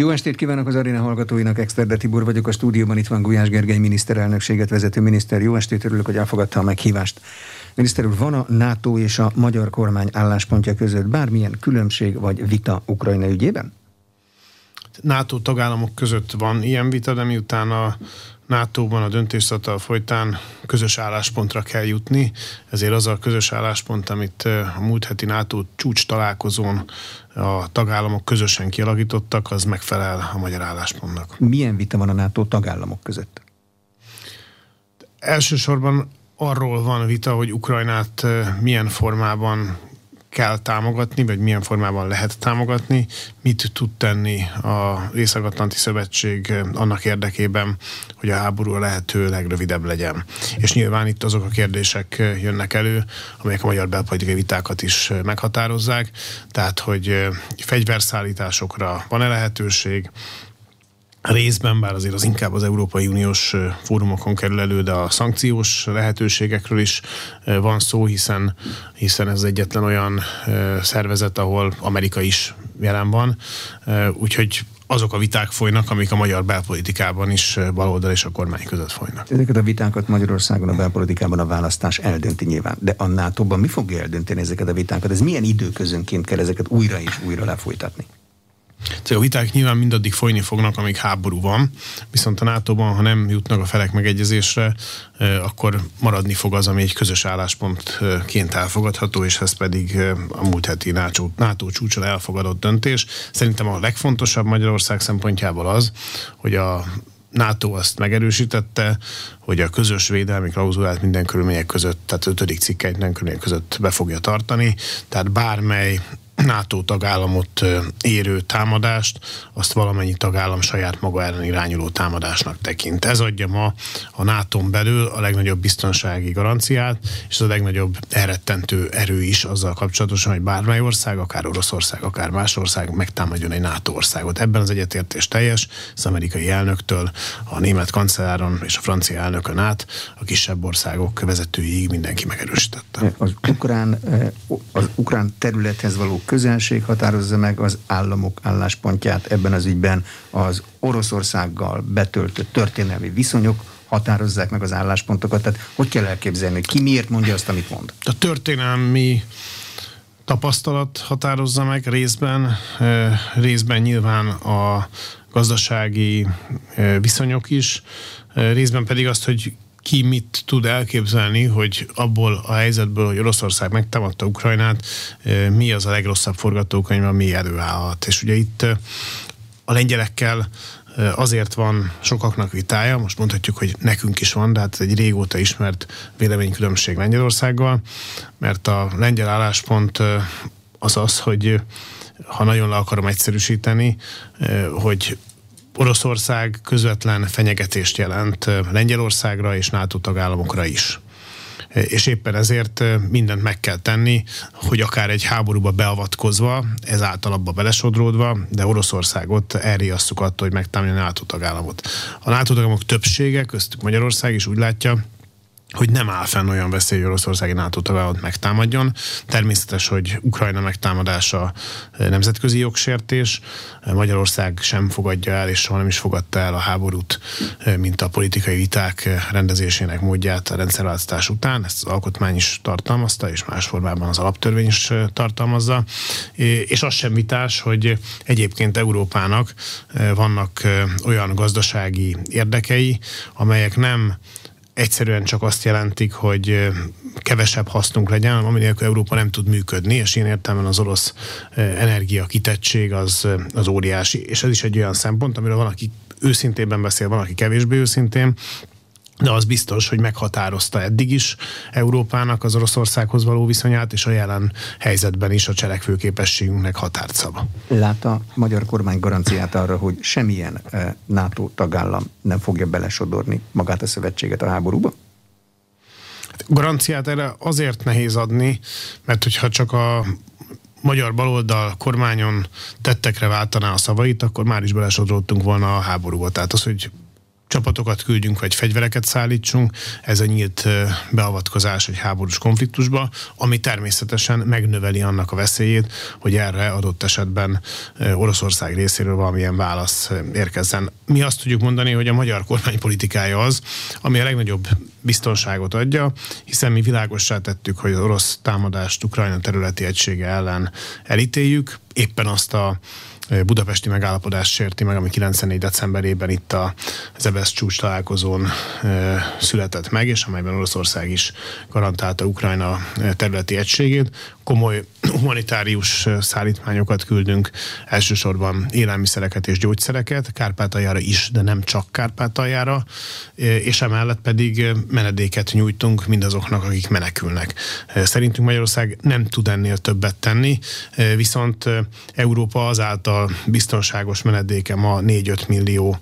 Jó estét kívánok az aréna hallgatóinak, Exterde Tibor vagyok a stúdióban, itt van Gulyás Gergely miniszterelnökséget vezető miniszter. Jó estét, örülök, hogy elfogadta a meghívást. Miniszter úr, van a NATO és a magyar kormány álláspontja között bármilyen különbség vagy vita Ukrajna ügyében? NATO tagállamok között van ilyen vita, de miután a NATO-ban a döntészatal folytán közös álláspontra kell jutni, ezért az a közös álláspont, amit a múlt heti NATO csúcs találkozón a tagállamok közösen kialakítottak, az megfelel a magyar álláspontnak. Milyen vita van a NATO tagállamok között? Elsősorban arról van vita, hogy Ukrajnát milyen formában kell támogatni, vagy milyen formában lehet támogatni, mit tud tenni a Észak-Atlanti Szövetség annak érdekében, hogy a háború a lehető legrövidebb legyen. És nyilván itt azok a kérdések jönnek elő, amelyek a magyar belpolitikai vitákat is meghatározzák, tehát hogy fegyverszállításokra van-e lehetőség, részben, bár azért az inkább az Európai Uniós fórumokon kerül elő, de a szankciós lehetőségekről is van szó, hiszen, hiszen ez egyetlen olyan szervezet, ahol Amerika is jelen van. Úgyhogy azok a viták folynak, amik a magyar belpolitikában is baloldal és a kormány között folynak. Ezeket a vitákat Magyarországon a belpolitikában a választás eldönti nyilván. De a nato mi fogja eldönteni ezeket a vitákat? Ez milyen időközönként kell ezeket újra és újra lefolytatni? A viták nyilván mindaddig folyni fognak, amíg háború van, viszont a NATO-ban, ha nem jutnak a felek megegyezésre, akkor maradni fog az, ami egy közös álláspontként elfogadható, és ez pedig a múlt heti NATO, NATO csúcson elfogadott döntés. Szerintem a legfontosabb Magyarország szempontjából az, hogy a NATO azt megerősítette, hogy a közös védelmi klauzulát minden körülmények között, tehát ötödik cikkeit minden körülmények között be fogja tartani, tehát bármely NATO tagállamot érő támadást, azt valamennyi tagállam saját maga ellen irányuló támadásnak tekint. Ez adja ma a nato belül a legnagyobb biztonsági garanciát, és a legnagyobb elrettentő erő is azzal kapcsolatosan, hogy bármely ország, akár Oroszország, akár más ország megtámadjon egy NATO országot. Ebben az egyetértés teljes, az amerikai elnöktől, a német kancelláron és a francia elnökön át, a kisebb országok vezetőiig mindenki megerősítette. Az ukrán, az ukrán területhez való közelség határozza meg az államok álláspontját ebben az ügyben, az Oroszországgal betöltött történelmi viszonyok határozzák meg az álláspontokat. Tehát hogy kell elképzelni, ki miért mondja azt, amit mond? A történelmi tapasztalat határozza meg részben, részben nyilván a gazdasági viszonyok is, részben pedig azt, hogy ki mit tud elképzelni, hogy abból a helyzetből, hogy Oroszország megtámadta Ukrajnát, mi az a legrosszabb forgatókönyv, ami előállhat. És ugye itt a lengyelekkel azért van sokaknak vitája, most mondhatjuk, hogy nekünk is van, de hát egy régóta ismert véleménykülönbség Lengyelországgal, mert a lengyel álláspont az az, hogy ha nagyon le akarom egyszerűsíteni, hogy Oroszország közvetlen fenyegetést jelent Lengyelországra és NATO tagállamokra is és éppen ezért mindent meg kell tenni, hogy akár egy háborúba beavatkozva, ezáltal abba belesodródva, de Oroszországot elriasszuk attól, hogy megtámadja a NATO tagállamot. A NATO tagállamok többsége, köztük Magyarország is úgy látja, hogy nem áll fenn olyan veszély, hogy Oroszországi NATO tagállamot megtámadjon. Természetes, hogy Ukrajna megtámadása eh, nemzetközi jogsértés. Eh, Magyarország sem fogadja el, és soha nem is fogadta el a háborút, eh, mint a politikai viták rendezésének módját a rendszerváltozás után. Ezt az alkotmány is tartalmazta, és más formában az alaptörvény is tartalmazza. És az sem vitás, hogy egyébként Európának vannak olyan gazdasági érdekei, amelyek nem egyszerűen csak azt jelentik, hogy kevesebb hasznunk legyen, ami nélkül Európa nem tud működni, és én értem, az orosz energia kitettség az, az óriási, és ez is egy olyan szempont, amiről van, aki őszintében beszél, van, aki kevésbé őszintén, de az biztos, hogy meghatározta eddig is Európának az Oroszországhoz való viszonyát, és a jelen helyzetben is a cselekvőképességünknek határt szab. Lát a magyar kormány garanciát arra, hogy semmilyen eh, NATO tagállam nem fogja belesodorni magát a szövetséget a háborúba? Garanciát erre azért nehéz adni, mert hogyha csak a magyar baloldal kormányon tettekre váltaná a szavait, akkor már is belesodródtunk volna a háborúba. Tehát az, hogy csapatokat küldjünk, vagy fegyvereket szállítsunk, ez a nyílt beavatkozás egy háborús konfliktusba, ami természetesen megnöveli annak a veszélyét, hogy erre adott esetben Oroszország részéről valamilyen válasz érkezzen. Mi azt tudjuk mondani, hogy a magyar kormány politikája az, ami a legnagyobb biztonságot adja, hiszen mi világossá tettük, hogy az orosz támadást Ukrajna területi egysége ellen elítéljük, éppen azt a budapesti megállapodást sérti meg, ami 94. decemberében itt a Zebesz csúcs találkozón született meg, és amelyben Oroszország is garantálta Ukrajna területi egységét komoly humanitárius szállítmányokat küldünk, elsősorban élelmiszereket és gyógyszereket, Kárpátaljára is, de nem csak Kárpátaljára, és emellett pedig menedéket nyújtunk mindazoknak, akik menekülnek. Szerintünk Magyarország nem tud ennél többet tenni, viszont Európa azáltal biztonságos menedéke ma 4-5 millió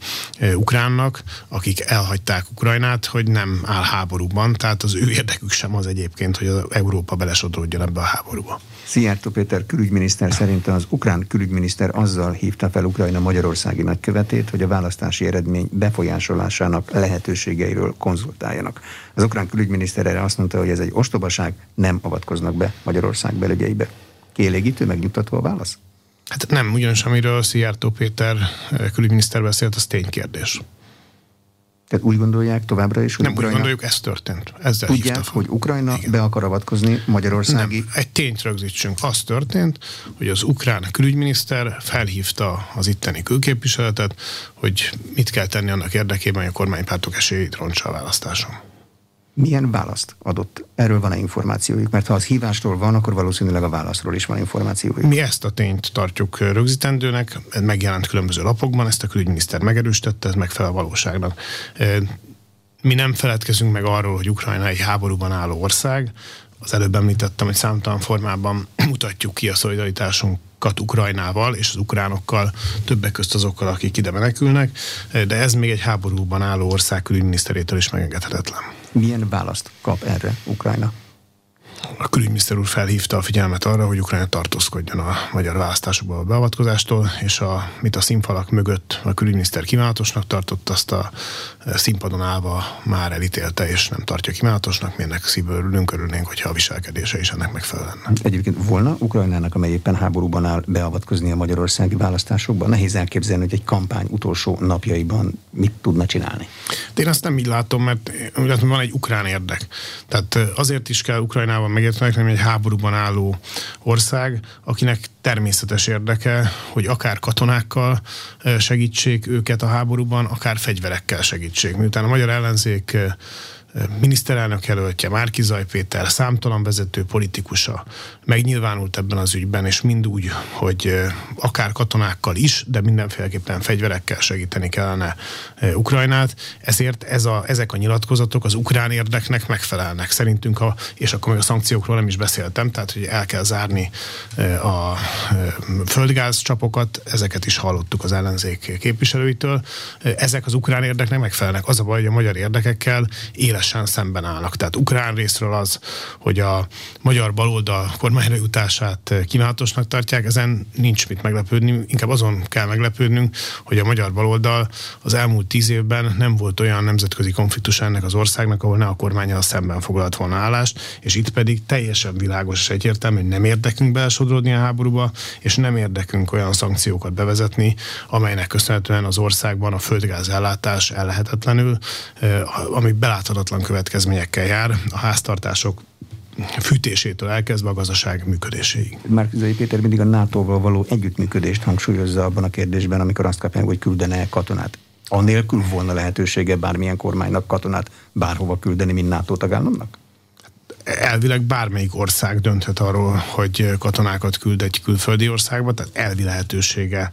ukránnak, akik elhagyták Ukrajnát, hogy nem áll háborúban, tehát az ő érdekük sem az egyébként, hogy az Európa belesodródjon ebbe a háborúba háborúba. Szijjártó Péter külügyminiszter szerint az ukrán külügyminiszter azzal hívta fel Ukrajna magyarországi nagykövetét, hogy a választási eredmény befolyásolásának lehetőségeiről konzultáljanak. Az ukrán külügyminiszter erre azt mondta, hogy ez egy ostobaság, nem avatkoznak be Magyarország belügyeibe. Kielégítő, megnyugtató a válasz? Hát nem, ugyanis amiről Szijjártó Péter eh, külügyminiszter beszélt, az ténykérdés. Tehát úgy gondolják továbbra is, hogy Nem Ukrajna... úgy gondoljuk, ez történt. Ezzel Tudják, hogy Ukrajna Igen. be akar avatkozni Magyarországi... Nem, egy tényt rögzítsünk. Az történt, hogy az ukrán külügyminiszter felhívta az itteni külképviseletet, hogy mit kell tenni annak érdekében, hogy a kormánypártok esélyét roncsa a választáson milyen választ adott? Erről van-e információjuk? Mert ha az hívásról van, akkor valószínűleg a válaszról is van információjuk. Mi ezt a tényt tartjuk rögzítendőnek, megjelent különböző lapokban, ezt a külügyminiszter megerősítette, ez megfelel a valóságnak. Mi nem feledkezünk meg arról, hogy Ukrajna egy háborúban álló ország. Az előbb említettem, hogy számtalan formában mutatjuk ki a szolidaritásunkat Ukrajnával és az ukránokkal, többek közt azokkal, akik ide menekülnek, de ez még egy háborúban álló ország külügyminiszterétől is megengedhetetlen. Milyen választ kap erre Ukrajna? A külügyminiszter úr felhívta a figyelmet arra, hogy Ukrajna tartózkodjon a magyar választásokból a beavatkozástól, és a, mit a színfalak mögött a külügyminiszter kívánatosnak tartott, azt a színpadon állva már elítélte, és nem tartja kívánatosnak, mi ennek szívből örülünk, örülnénk, hogyha a viselkedése is ennek megfelelne. Egyébként volna Ukrajnának, amely éppen háborúban áll, beavatkozni a magyarországi választásokban? Nehéz elképzelni, hogy egy kampány utolsó napjaiban mit tudna csinálni. De én azt nem így látom, mert van egy ukrán érdek. Tehát azért is kell Ukrajnában megértenek, hogy egy háborúban álló ország, akinek természetes érdeke, hogy akár katonákkal segítsék őket a háborúban, akár fegyverekkel segítsék. Miután a magyar ellenzék miniszterelnök jelöltje, Márkizaj Péter, számtalan vezető politikusa megnyilvánult ebben az ügyben, és mind úgy, hogy akár katonákkal is, de mindenféleképpen fegyverekkel segíteni kellene Ukrajnát. Ezért ez a, ezek a nyilatkozatok az ukrán érdeknek megfelelnek. Szerintünk, a, és akkor még a szankciókról nem is beszéltem, tehát hogy el kell zárni a földgázcsapokat, ezeket is hallottuk az ellenzék képviselőitől. Ezek az ukrán érdeknek megfelelnek. Az a baj, hogy a magyar érdekekkel élesen szemben állnak. Tehát ukrán részről az, hogy a magyar baloldal kormányra jutását kívánatosnak tartják, ezen nincs mit meglepődni, inkább azon kell meglepődnünk, hogy a magyar baloldal az elmúlt tíz évben nem volt olyan nemzetközi konfliktus ennek az országnak, ahol ne a kormánya szemben foglalt volna állást, és itt pedig teljesen világos és egyértelmű, hogy nem érdekünk belesodródni a háborúba, és nem érdekünk olyan szankciókat bevezetni, amelynek köszönhetően az országban a földgáz ellátás ellehetetlenül, ami beláthatatlan következményekkel jár, a háztartások fűtésétől elkezdve a gazdaság működéséig. Márkizai Péter mindig a NATO-val való együttműködést hangsúlyozza abban a kérdésben, amikor azt kapják, hogy küldene katonát. Anélkül volna lehetősége bármilyen kormánynak katonát bárhova küldeni, mint NATO tagállamnak? elvileg bármelyik ország dönthet arról, hogy katonákat küld egy külföldi országba, tehát elvi lehetősége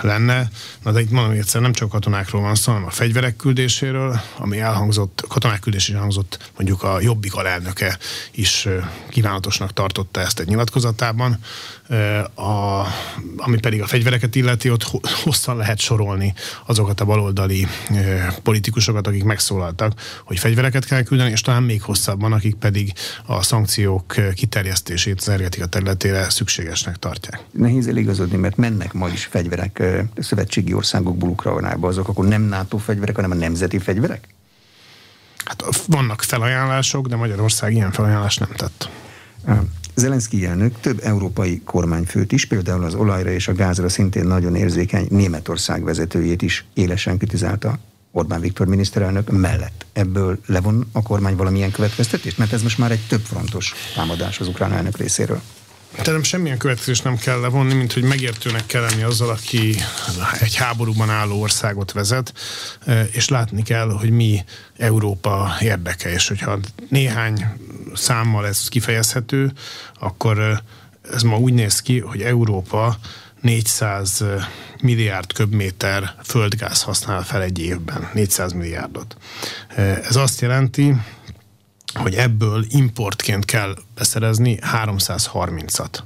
lenne. Na de itt mondom egyszer, nem csak katonákról van szó, hanem a fegyverek küldéséről, ami elhangzott, katonák küldésére elhangzott, mondjuk a Jobbik alelnöke is kívánatosnak tartotta ezt egy nyilatkozatában. A, ami pedig a fegyvereket illeti, ott hosszan lehet sorolni azokat a baloldali politikusokat, akik megszólaltak, hogy fegyvereket kell küldeni, és talán még hosszabban, akik pedig a szankciók kiterjesztését az energetika területére szükségesnek tartják. Nehéz eligazodni, mert mennek ma is fegyverek szövetségi országokból Ukrajnába, azok akkor nem NATO fegyverek, hanem a nemzeti fegyverek? Hát vannak felajánlások, de Magyarország ilyen felajánlást nem tett. Zelenszky elnök több európai kormányfőt is, például az olajra és a gázra szintén nagyon érzékeny Németország vezetőjét is élesen kritizálta Orbán Viktor miniszterelnök mellett. Ebből levon a kormány valamilyen következtetést? Mert ez most már egy több frontos támadás az ukrán elnök részéről. Terem semmilyen következést nem kell levonni, mint hogy megértőnek kell lenni azzal, aki egy háborúban álló országot vezet, és látni kell, hogy mi Európa érdeke, és hogyha néhány számmal ez kifejezhető, akkor ez ma úgy néz ki, hogy Európa 400 milliárd köbméter földgáz használ fel egy évben, 400 milliárdot. Ez azt jelenti, hogy ebből importként kell beszerezni 330-at.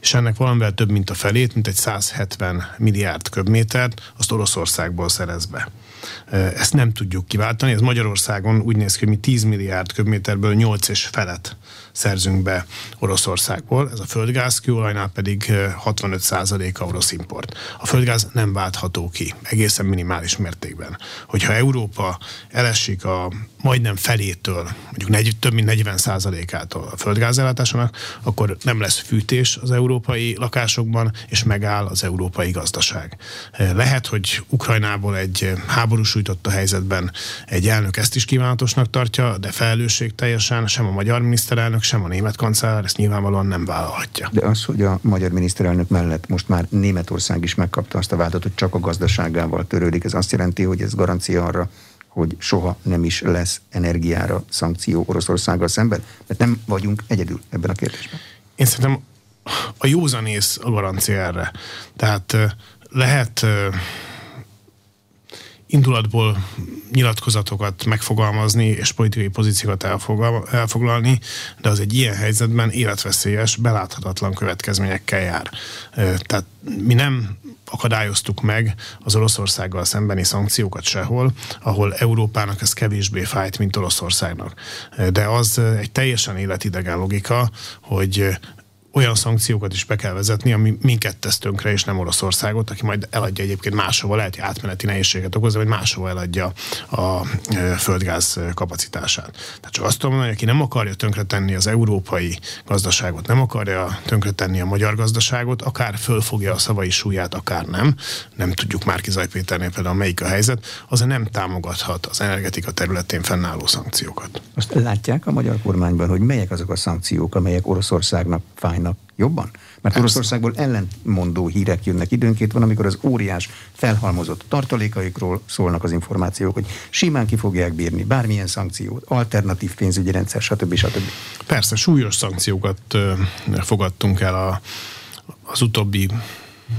És ennek valamivel több, mint a felét, mint egy 170 milliárd köbmétert, azt Oroszországból szerez be. Ezt nem tudjuk kiváltani. Ez Magyarországon úgy néz ki, hogy mi 10 milliárd köbméterből 8 és felet szerzünk be Oroszországból, ez a földgáz, kőolajnál pedig 65%-a orosz import. A földgáz nem váltható ki, egészen minimális mértékben. Hogyha Európa elesik a majdnem felétől, mondjuk negy, több mint 40%-ától a földgázellátásának, akkor nem lesz fűtés az európai lakásokban, és megáll az európai gazdaság. Lehet, hogy Ukrajnából egy háborús a helyzetben egy elnök ezt is kívánatosnak tartja, de felelősség teljesen sem a magyar miniszterelnök, sem a német kancellár ezt nyilvánvalóan nem vállalhatja. De az, hogy a magyar miniszterelnök mellett most már Németország is megkapta azt a vádat, hogy csak a gazdaságával törődik, ez azt jelenti, hogy ez garancia arra, hogy soha nem is lesz energiára szankció Oroszországgal szemben? Mert nem vagyunk egyedül ebben a kérdésben. Én szerintem a józanész a garancia erre. Tehát lehet indulatból nyilatkozatokat megfogalmazni és politikai pozíciókat elfoglalni, de az egy ilyen helyzetben életveszélyes, beláthatatlan következményekkel jár. Tehát mi nem akadályoztuk meg az Oroszországgal szembeni szankciókat sehol, ahol Európának ez kevésbé fájt, mint Oroszországnak. De az egy teljesen életidegen logika, hogy olyan szankciókat is be kell vezetni, ami minket tesz tönkre, és nem Oroszországot, aki majd eladja egyébként máshova, lehet, hogy átmeneti nehézséget okoz, vagy máshova eladja a földgáz kapacitását. Tehát csak azt tudom mondani, aki nem akarja tönkretenni az európai gazdaságot, nem akarja tönkretenni a magyar gazdaságot, akár fölfogja a szavai súlyát, akár nem, nem tudjuk már Zaj Péternél például melyik a helyzet, az nem támogathat az energetika területén fennálló szankciókat. Azt látják a magyar kormányban, hogy melyek azok a szankciók, amelyek Oroszországnak fájnak vannak jobban? Mert Oroszországból ellentmondó hírek jönnek időnként, van, amikor az óriás felhalmozott tartalékaikról szólnak az információk, hogy simán ki fogják bírni bármilyen szankciót, alternatív pénzügyi rendszer, stb. stb. Persze, súlyos szankciókat fogadtunk el a, az utóbbi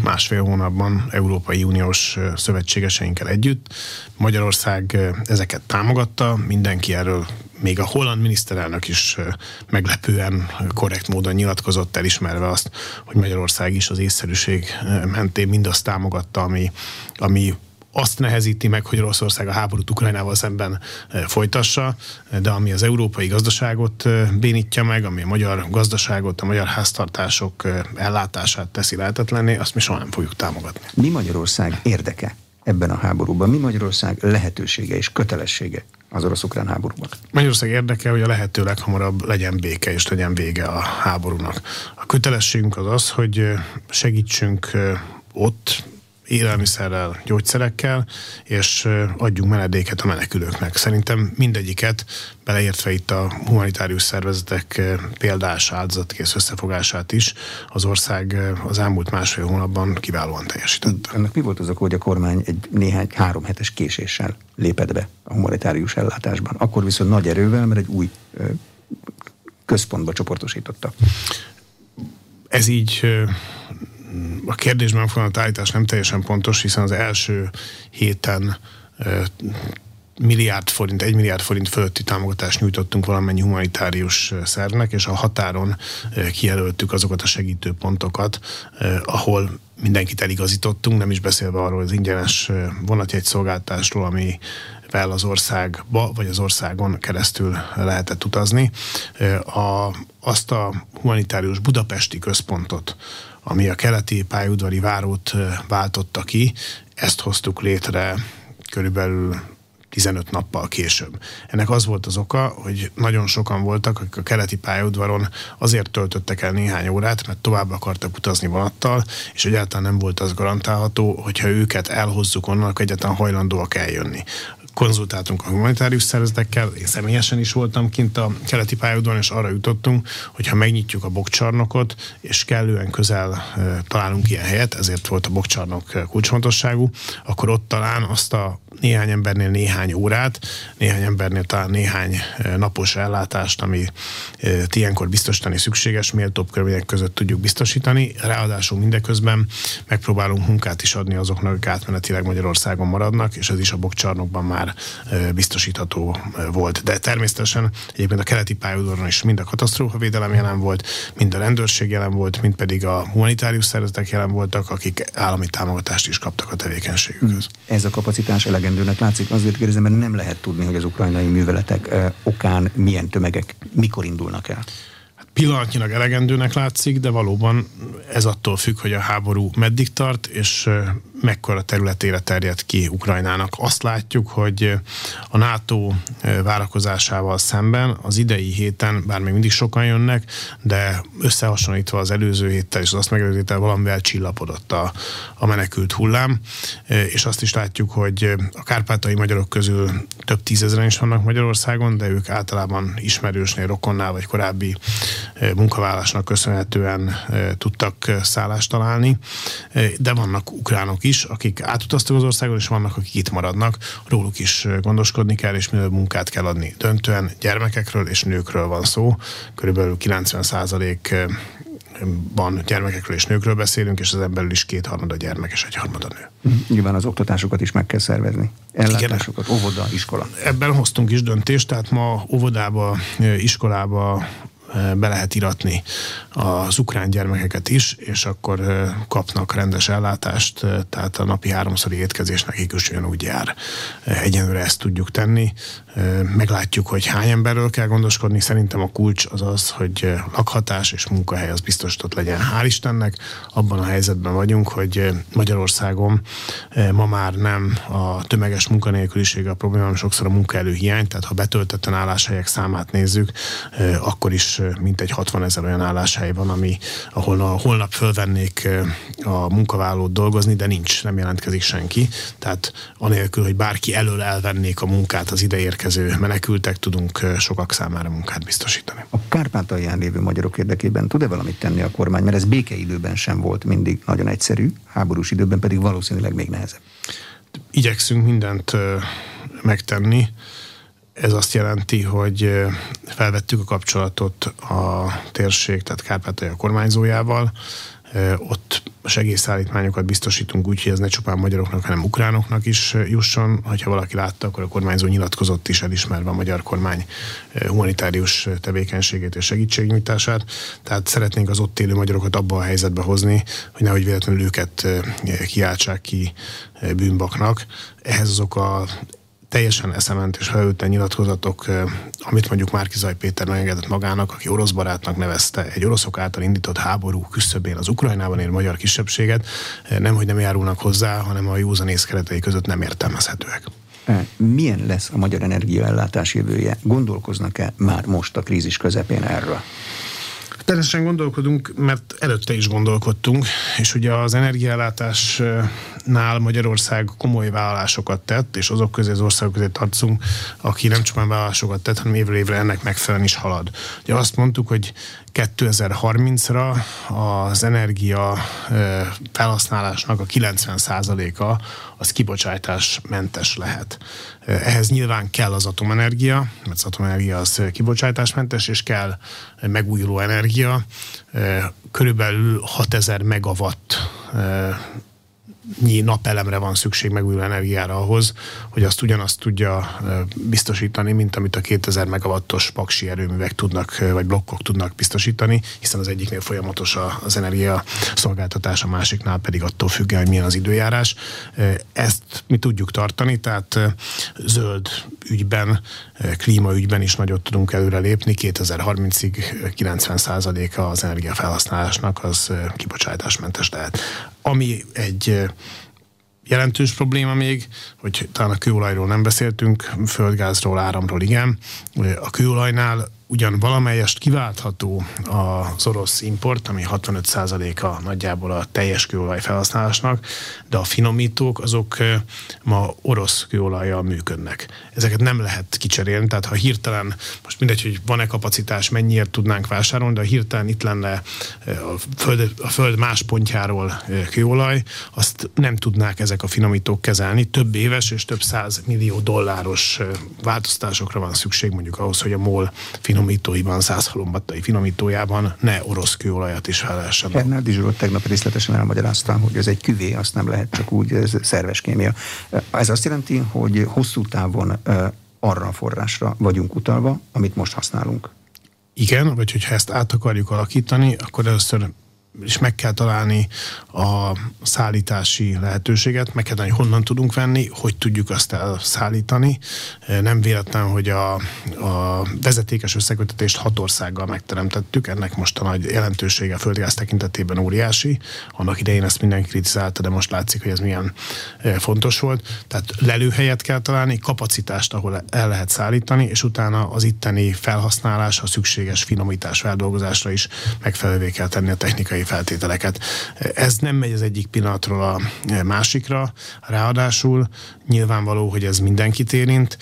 másfél hónapban Európai Uniós szövetségeseinkkel együtt. Magyarország ezeket támogatta, mindenki erről még a holland miniszterelnök is meglepően korrekt módon nyilatkozott, elismerve azt, hogy Magyarország is az észszerűség mentén mindazt támogatta, ami, ami azt nehezíti meg, hogy Oroszország a háborút Ukrajnával szemben folytassa, de ami az európai gazdaságot bénítja meg, ami a magyar gazdaságot, a magyar háztartások ellátását teszi lehetetlenné, azt mi soha nem fogjuk támogatni. Mi Magyarország érdeke ebben a háborúban? Mi Magyarország lehetősége és kötelessége az orosz-ukrán háborúban? Magyarország érdeke, hogy a lehető leghamarabb legyen béke és legyen vége a háborúnak. A kötelességünk az az, hogy segítsünk ott élelmiszerrel, gyógyszerekkel, és adjunk menedéket a menekülőknek. Szerintem mindegyiket, beleértve itt a humanitárius szervezetek példás áldozatkész összefogását is, az ország az elmúlt másfél hónapban kiválóan teljesített. Ennek mi volt az oka, hogy a kormány egy néhány három hetes késéssel lépett be a humanitárius ellátásban? Akkor viszont nagy erővel, mert egy új központba csoportosította. Ez így a kérdésben megfogalmazott állítás nem teljesen pontos, hiszen az első héten milliárd forint, egy milliárd forint fölötti támogatást nyújtottunk valamennyi humanitárius szervnek, és a határon kijelöltük azokat a segítő pontokat, ahol mindenkit eligazítottunk, nem is beszélve arról az ingyenes vonatjegy szolgáltásról, ami el az országba, vagy az országon keresztül lehetett utazni. A, azt a humanitárius budapesti központot, ami a keleti pályaudvari várót váltotta ki, ezt hoztuk létre körülbelül 15 nappal később. Ennek az volt az oka, hogy nagyon sokan voltak, akik a keleti pályaudvaron azért töltöttek el néhány órát, mert tovább akartak utazni vonattal, és egyáltalán nem volt az garantálható, hogyha őket elhozzuk onnan, akkor egyáltalán hajlandóak eljönni konzultáltunk a humanitárius szervezetekkel, én személyesen is voltam kint a keleti pályaudvaron, és arra jutottunk, hogy ha megnyitjuk a bokcsarnokot, és kellően közel találunk ilyen helyet, ezért volt a bokcsarnok kulcsfontosságú, akkor ott talán azt a néhány embernél néhány órát, néhány embernél talán néhány napos ellátást, ami ilyenkor biztosítani szükséges, méltóbb körülmények között tudjuk biztosítani. Ráadásul mindeközben megpróbálunk munkát is adni azoknak, akik átmenetileg Magyarországon maradnak, és ez is a bokcsarnokban már biztosítható volt. De természetesen egyébként a keleti pályaudvaron is mind a katasztrófavédelem jelen volt, mind a rendőrség jelen volt, mind pedig a humanitárius szervezetek jelen voltak, akik állami támogatást is kaptak a tevékenységükhöz. Ez a kapacitás elegendő elegendőnek látszik. Azért kérdezem, mert nem lehet tudni, hogy az ukrajnai műveletek okán milyen tömegek mikor indulnak el. Hát pillanatnyilag elegendőnek látszik, de valóban ez attól függ, hogy a háború meddig tart, és mekkora területére terjed ki Ukrajnának. Azt látjuk, hogy a NATO várakozásával szemben az idei héten, bár még mindig sokan jönnek, de összehasonlítva az előző héttel és az azt megelőző héttel valamivel csillapodott a, a menekült hullám, és azt is látjuk, hogy a kárpátai magyarok közül több tízezeren is vannak Magyarországon, de ők általában ismerősnél, rokonnál vagy korábbi munkavállásnak köszönhetően tudtak szállást találni, de vannak ukránok is, akik átutaztak az országon, és vannak, akik itt maradnak. Róluk is gondoskodni kell, és minél munkát kell adni. Döntően gyermekekről és nőkről van szó. Körülbelül 90 százalék van gyermekekről és nőkről beszélünk, és az belül is kétharmada gyermek és egyharmada nő. Nyilván az oktatásokat is meg kell szervezni. Ellátásokat, Igen. óvoda, iskola. Ebben hoztunk is döntést, tehát ma óvodába, iskolába, be lehet iratni az ukrán gyermekeket is, és akkor kapnak rendes ellátást, tehát a napi háromszori étkezés nekik is úgy jár. Egyenlőre ezt tudjuk tenni. Meglátjuk, hogy hány emberről kell gondoskodni. Szerintem a kulcs az az, hogy lakhatás és munkahely az biztosított legyen. Hál' Istennek abban a helyzetben vagyunk, hogy Magyarországon ma már nem a tömeges munkanélküliség a probléma, hanem sokszor a munkaerő hiány, tehát ha betöltetten álláshelyek számát nézzük, akkor is mintegy 60 ezer olyan álláshely van, ami, ahol a holnap fölvennék a munkavállalót dolgozni, de nincs, nem jelentkezik senki. Tehát anélkül, hogy bárki elől elvennék a munkát az ide érkező menekültek, tudunk sokak számára munkát biztosítani. A Kárpátalján lévő magyarok érdekében tud-e valamit tenni a kormány? Mert ez békeidőben sem volt mindig nagyon egyszerű, háborús időben pedig valószínűleg még nehezebb. Igyekszünk mindent megtenni ez azt jelenti, hogy felvettük a kapcsolatot a térség, tehát Kárpátalja kormányzójával, ott segélyszállítmányokat biztosítunk úgy, hogy ez ne csupán magyaroknak, hanem ukránoknak is jusson. Ha valaki látta, akkor a kormányzó nyilatkozott is elismerve a magyar kormány humanitárius tevékenységét és segítségnyújtását. Tehát szeretnénk az ott élő magyarokat abba a helyzetbe hozni, hogy nehogy véletlenül őket kiáltsák ki bűnbaknak. Ehhez azok a teljesen eszement és felülten nyilatkozatok, amit mondjuk Márkizaj Péter megengedett magának, aki orosz barátnak nevezte egy oroszok által indított háború küszöbén az Ukrajnában ér magyar kisebbséget, nem hogy nem járulnak hozzá, hanem a józanész keretei között nem értelmezhetőek. Milyen lesz a magyar energiaellátás jövője? Gondolkoznak-e már most a krízis közepén erről? Természetesen gondolkodunk, mert előtte is gondolkodtunk, és ugye az energiállátásnál Magyarország komoly vállalásokat tett, és azok közé az országok közé tartozunk, aki nem csupán vállalásokat tett, hanem évről évre ennek megfelelően is halad. Ugye azt mondtuk, hogy 2030-ra az energia felhasználásnak a 90%-a az kibocsátásmentes lehet. Ehhez nyilván kell az atomenergia, mert az atomenergia az kibocsátásmentes, és kell megújuló energia. Körülbelül 6000 megawatt napelemre van szükség megújuló energiára ahhoz, hogy azt ugyanazt tudja biztosítani, mint amit a 2000 megawattos paksi erőművek tudnak, vagy blokkok tudnak biztosítani, hiszen az egyiknél folyamatos az energia szolgáltatás, a másiknál pedig attól függ, hogy milyen az időjárás. Ezt mi tudjuk tartani, tehát zöld ügyben, klímaügyben is nagyot tudunk előrelépni. 2030-ig 90%-a az energiafelhasználásnak az kibocsátásmentes lehet. Ami egy jelentős probléma még, hogy talán a kőolajról nem beszéltünk, földgázról, áramról igen. A kőolajnál ugyan valamelyest kiváltható az orosz import, ami 65%-a nagyjából a teljes kőolaj felhasználásnak, de a finomítók azok ma orosz kőolajjal működnek. Ezeket nem lehet kicserélni, tehát ha hirtelen, most mindegy, hogy van-e kapacitás, mennyiért tudnánk vásárolni, de ha hirtelen itt lenne a föld, a föld más pontjáról kőolaj, azt nem tudnák ezek a finomítók kezelni. Több éves és több száz millió dolláros változtatásokra van szükség mondjuk ahhoz, hogy a MOL finomítóiban, százhalombattai finomítójában ne orosz kőolajat is fel lehessen. Hernádi Zsolt tegnap részletesen elmagyaráztam, hogy ez egy küvé, azt nem lehet csak úgy, ez szerves kémia. Ez azt jelenti, hogy hosszú távon arra a forrásra vagyunk utalva, amit most használunk. Igen, vagy hogyha ezt át akarjuk alakítani, akkor először és meg kell találni a szállítási lehetőséget, meg kell találni, honnan tudunk venni, hogy tudjuk azt elszállítani. Nem véletlen, hogy a, a vezetékes összekötetést hat országgal megteremtettük, ennek most a nagy jelentősége a földgáz tekintetében óriási. Annak idején ezt mindenki kritizálta, de most látszik, hogy ez milyen e, fontos volt. Tehát lelőhelyet kell találni, kapacitást, ahol el lehet szállítani, és utána az itteni felhasználás, a szükséges finomítás, feldolgozásra is megfelelővé kell tenni a technikai feltételeket. Ez nem megy az egyik pillanatról a másikra, ráadásul nyilvánvaló, hogy ez mindenkit érint.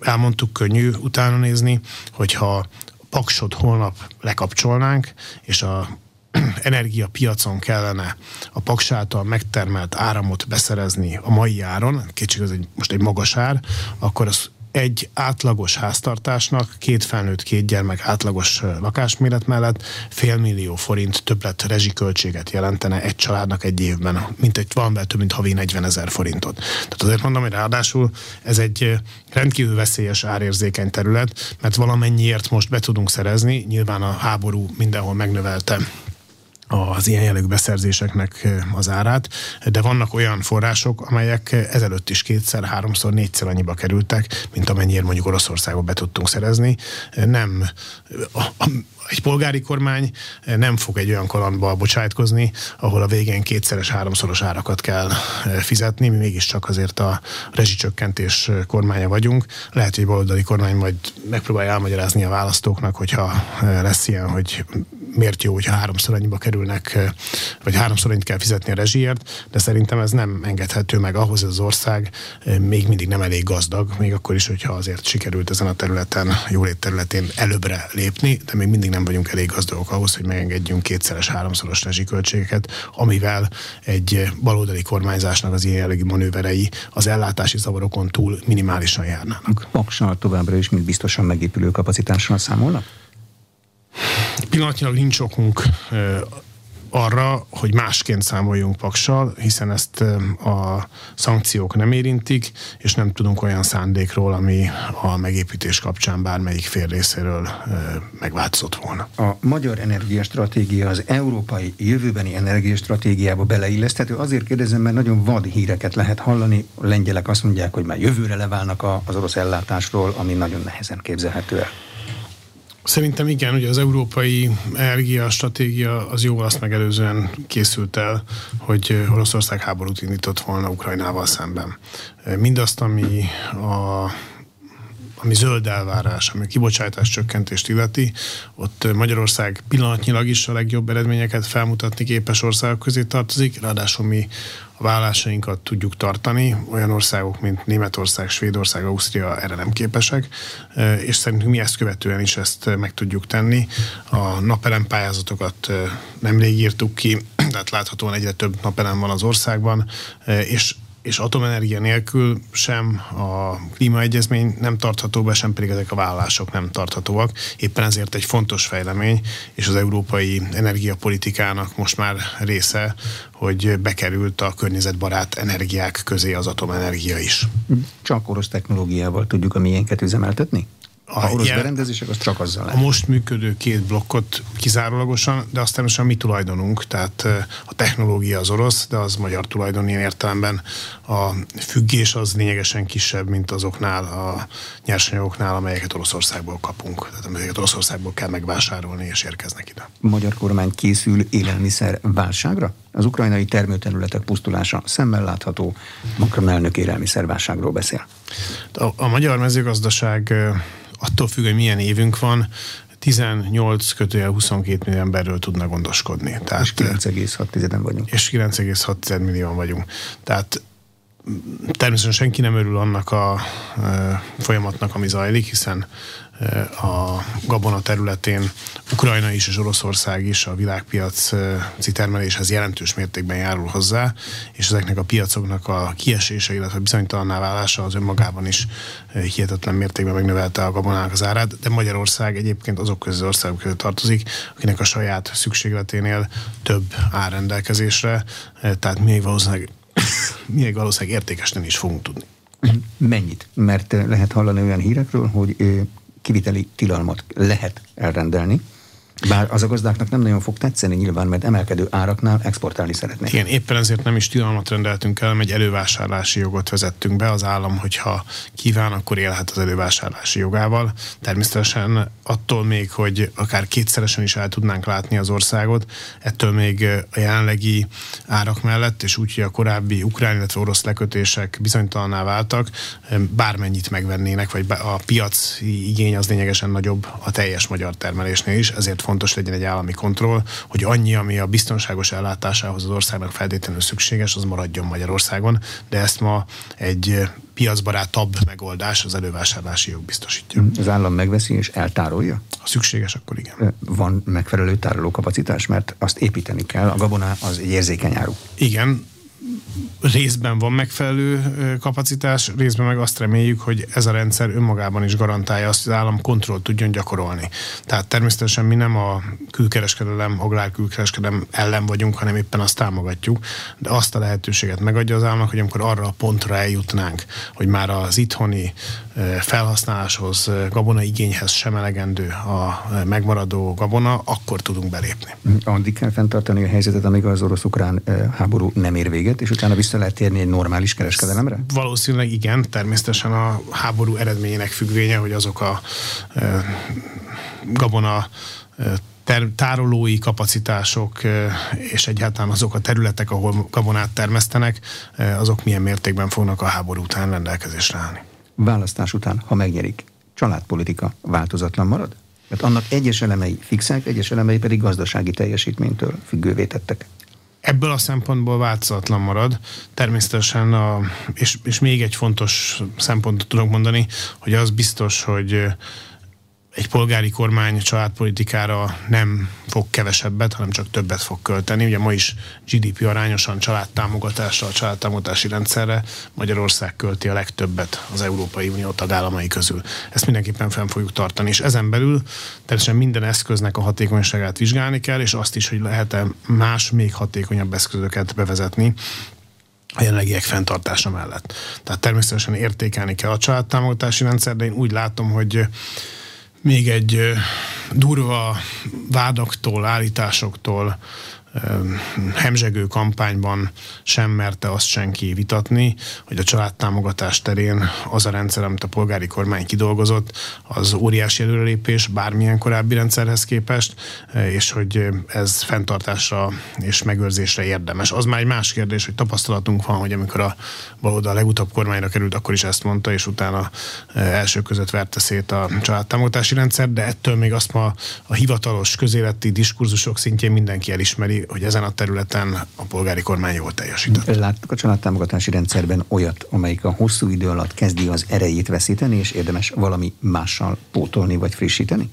Elmondtuk, könnyű utána nézni, hogyha paksot holnap lekapcsolnánk, és a energiapiacon kellene a paks által megtermelt áramot beszerezni a mai áron, kicsit ez egy, most egy magas ár, akkor az egy átlagos háztartásnak, két felnőtt, két gyermek átlagos lakásméret mellett félmillió forint többlet rezsiköltséget jelentene egy családnak egy évben, mint egy van több mint havi 40 ezer forintot. Tehát azért mondom, hogy ráadásul ez egy rendkívül veszélyes árérzékeny terület, mert valamennyiért most be tudunk szerezni, nyilván a háború mindenhol megnövelte az ilyen jellegű beszerzéseknek az árát, de vannak olyan források, amelyek ezelőtt is kétszer, háromszor, négyszer annyiba kerültek, mint amennyire mondjuk Oroszországba be tudtunk szerezni. Nem, a, a, egy polgári kormány nem fog egy olyan kalandba bocsájtkozni, ahol a végén kétszeres, háromszoros árakat kell fizetni, mi mégiscsak azért a rezsicsökkentés kormánya vagyunk. Lehet, hogy baloldali kormány majd megpróbálja elmagyarázni a választóknak, hogyha lesz ilyen, hogy miért jó, hogyha háromszor annyiba kerülnek, vagy háromszor annyit kell fizetni a rezsiért, de szerintem ez nem engedhető meg ahhoz, hogy az ország még mindig nem elég gazdag, még akkor is, hogyha azért sikerült ezen a területen, jólét területén előbbre lépni, de még mindig nem vagyunk elég gazdagok ahhoz, hogy megengedjünk kétszeres, háromszoros rezsiköltségeket, amivel egy baloldali kormányzásnak az ilyen jellegű manőverei az ellátási zavarokon túl minimálisan járnának. Paksal továbbra is, mint biztosan megépülő kapacitással számolnak? Pillanatnyilag nincs okunk arra, hogy másként számoljunk paksal, hiszen ezt a szankciók nem érintik, és nem tudunk olyan szándékról, ami a megépítés kapcsán bármelyik fél részéről megváltozott volna. A magyar energiastratégia az európai jövőbeni energiastratégiába beleilleszthető. Azért kérdezem, mert nagyon vad híreket lehet hallani. A lengyelek azt mondják, hogy már jövőre leválnak az orosz ellátásról, ami nagyon nehezen képzelhető el. Szerintem igen, ugye az európai energia stratégia az jóval azt megelőzően készült el, hogy Oroszország háborút indított volna Ukrajnával szemben. Mindazt, ami a ami zöld elvárás, ami kibocsátás csökkentést illeti, ott Magyarország pillanatnyilag is a legjobb eredményeket felmutatni képes országok közé tartozik, ráadásul mi a vállásainkat tudjuk tartani. Olyan országok, mint Németország, Svédország, Ausztria erre nem képesek, és szerintünk mi ezt követően is ezt meg tudjuk tenni. A napelem pályázatokat nemrég írtuk ki, tehát láthatóan egyre több napelem van az országban, és és atomenergia nélkül sem a klímaegyezmény nem tartható be, sem pedig ezek a vállások nem tarthatóak. Éppen ezért egy fontos fejlemény, és az európai energiapolitikának most már része, hogy bekerült a környezetbarát energiák közé az atomenergia is. Csak orosz technológiával tudjuk a miénket üzemeltetni? A orosz jel, berendezések, az csak azzal lehet. A most működő két blokkot kizárólagosan, de aztán most a mi tulajdonunk, tehát a technológia az orosz, de az magyar tulajdon ilyen értelemben a függés az lényegesen kisebb, mint azoknál a nyersanyagoknál, amelyeket Oroszországból kapunk. Tehát amelyeket Oroszországból kell megvásárolni és érkeznek ide. A magyar kormány készül élelmiszer válságra? Az ukrajnai termőterületek pusztulása szemmel látható. Macron elnök élelmiszerválságról beszél. A, a magyar mezőgazdaság attól függ, hogy milyen évünk van, 18 kötője 22 millió emberről tudna gondoskodni. Tehát, és 9,6 vagyunk. És 9,6 millióan vagyunk. Tehát természetesen senki nem örül annak a folyamatnak, ami zajlik, hiszen a gabona területén Ukrajna is és Oroszország is a világpiaci termeléshez jelentős mértékben járul hozzá, és ezeknek a piacoknak a kiesése, illetve bizonytalanná válása az önmagában is hihetetlen mértékben megnövelte a gabonának az árát, de Magyarország egyébként azok közül országok között tartozik, akinek a saját szükségleténél több áll rendelkezésre, tehát még valószínűleg, még valószínűleg értékesen is fogunk tudni. Mennyit? Mert lehet hallani olyan hírekről, hogy kiviteli tilalmat lehet elrendelni, bár az a gazdáknak nem nagyon fog tetszeni nyilván, mert emelkedő áraknál exportálni szeretnék. Igen, éppen ezért nem is tilalmat rendeltünk el, egy elővásárlási jogot vezettünk be. Az állam, hogyha kíván, akkor élhet az elővásárlási jogával. Természetesen attól még, hogy akár kétszeresen is el tudnánk látni az országot, ettől még a jelenlegi árak mellett, és úgy, hogy a korábbi ukrán, illetve orosz lekötések bizonytalanná váltak, bármennyit megvennének, vagy a piaci igény az lényegesen nagyobb a teljes magyar termelésnél is, ezért fontos legyen egy állami kontroll, hogy annyi, ami a biztonságos ellátásához az országnak feltétlenül szükséges, az maradjon Magyarországon, de ezt ma egy piacbarátabb megoldás az elővásárlási jog biztosítja. Az állam megveszi és eltárolja? Ha szükséges, akkor igen. Van megfelelő tárolókapacitás, mert azt építeni kell, a gabona az egy érzékeny áru. Igen, részben van megfelelő kapacitás, részben meg azt reméljük, hogy ez a rendszer önmagában is garantálja azt, hogy az állam kontrollt tudjon gyakorolni. Tehát természetesen mi nem a külkereskedelem, agrár külkereskedelem ellen vagyunk, hanem éppen azt támogatjuk, de azt a lehetőséget megadja az államnak, hogy amikor arra a pontra eljutnánk, hogy már az itthoni felhasználáshoz, gabona igényhez sem elegendő a megmaradó gabona, akkor tudunk belépni. Addig kell fenntartani a helyzetet, amíg az orosz-ukrán háború nem ér véget, és utána vissza lehet térni egy normális kereskedelemre? Valószínűleg igen, természetesen a háború eredményének függvénye, hogy azok a e, gabona ter, tárolói kapacitások és egyáltalán azok a területek, ahol gabonát termesztenek, azok milyen mértékben fognak a háború után rendelkezésre állni. Választás után, ha megnyerik, családpolitika változatlan marad? Mert annak egyes elemei fixek, egyes elemei pedig gazdasági teljesítménytől függővé tettek ebből a szempontból változatlan marad. Természetesen, a, és, és még egy fontos szempontot tudok mondani, hogy az biztos, hogy egy polgári kormány családpolitikára nem fog kevesebbet, hanem csak többet fog költeni. Ugye ma is GDP arányosan családtámogatásra, a családtámogatási rendszerre Magyarország költi a legtöbbet az Európai Unió tagállamai közül. Ezt mindenképpen fenn fogjuk tartani, és ezen belül természetesen minden eszköznek a hatékonyságát vizsgálni kell, és azt is, hogy lehet-e más, még hatékonyabb eszközöket bevezetni, a jelenlegiek fenntartása mellett. Tehát természetesen értékelni kell a családtámogatási rendszer, de én úgy látom, hogy még egy durva vádaktól, állításoktól hemzsegő kampányban sem merte azt senki vitatni, hogy a családtámogatás terén az a rendszer, amit a polgári kormány kidolgozott, az óriási előrelépés bármilyen korábbi rendszerhez képest, és hogy ez fenntartásra és megőrzésre érdemes. Az már egy más kérdés, hogy tapasztalatunk van, hogy amikor a baloldal legutóbb kormányra került, akkor is ezt mondta, és utána első között verte szét a családtámogatási rendszer, de ettől még azt ma a hivatalos közéleti diskurzusok szintjén mindenki elismeri, hogy ezen a területen a polgári kormány jól teljesített. Láttuk a családtámogatási rendszerben olyat, amelyik a hosszú idő alatt kezdi az erejét veszíteni, és érdemes valami mással pótolni vagy frissíteni?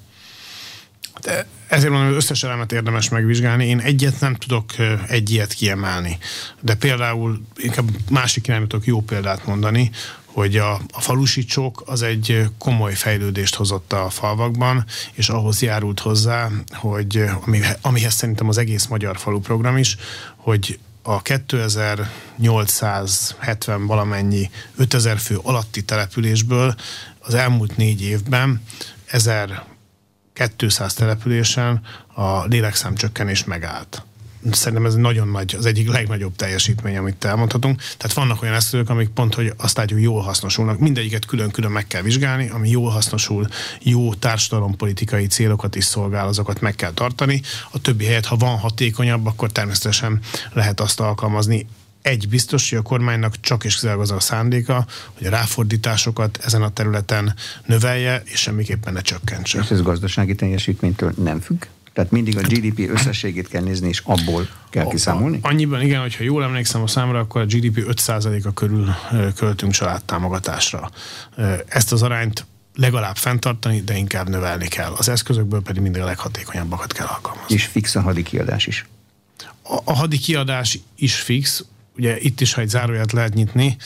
De ezért mondom, hogy összes elemet érdemes megvizsgálni. Én egyet nem tudok egy ilyet kiemelni. De például inkább másik irányba tudok jó példát mondani, hogy a, a falusi csók az egy komoly fejlődést hozott a falvakban, és ahhoz járult hozzá, hogy ami, amihez szerintem az egész magyar falu program is, hogy a 2870 valamennyi 5000 fő alatti településből az elmúlt négy évben 1200 településen a lélekszám csökkenés megállt szerintem ez nagyon nagy, az egyik legnagyobb teljesítmény, amit elmondhatunk. Tehát vannak olyan eszközök, amik pont, hogy azt látjuk, jól hasznosulnak. Mindegyiket külön-külön meg kell vizsgálni, ami jól hasznosul, jó társadalompolitikai célokat is szolgál, azokat meg kell tartani. A többi helyet, ha van hatékonyabb, akkor természetesen lehet azt alkalmazni egy biztos, hogy a kormánynak csak és kizárólag az a szándéka, hogy a ráfordításokat ezen a területen növelje, és semmiképpen ne csökkentse. És ez gazdasági teljesítménytől nem függ? Tehát mindig a GDP összességét kell nézni, és abból kell kiszámolni? Annyiban igen, hogyha jól emlékszem a számra, akkor a GDP 5%-a körül költünk családtámogatásra. Ezt az arányt legalább fenntartani, de inkább növelni kell. Az eszközökből pedig mindig a leghatékonyabbakat kell alkalmazni. És fix a hadi kiadás is? A, a hadi kiadás is fix. Ugye itt is, ha egy záróját lehet nyitni,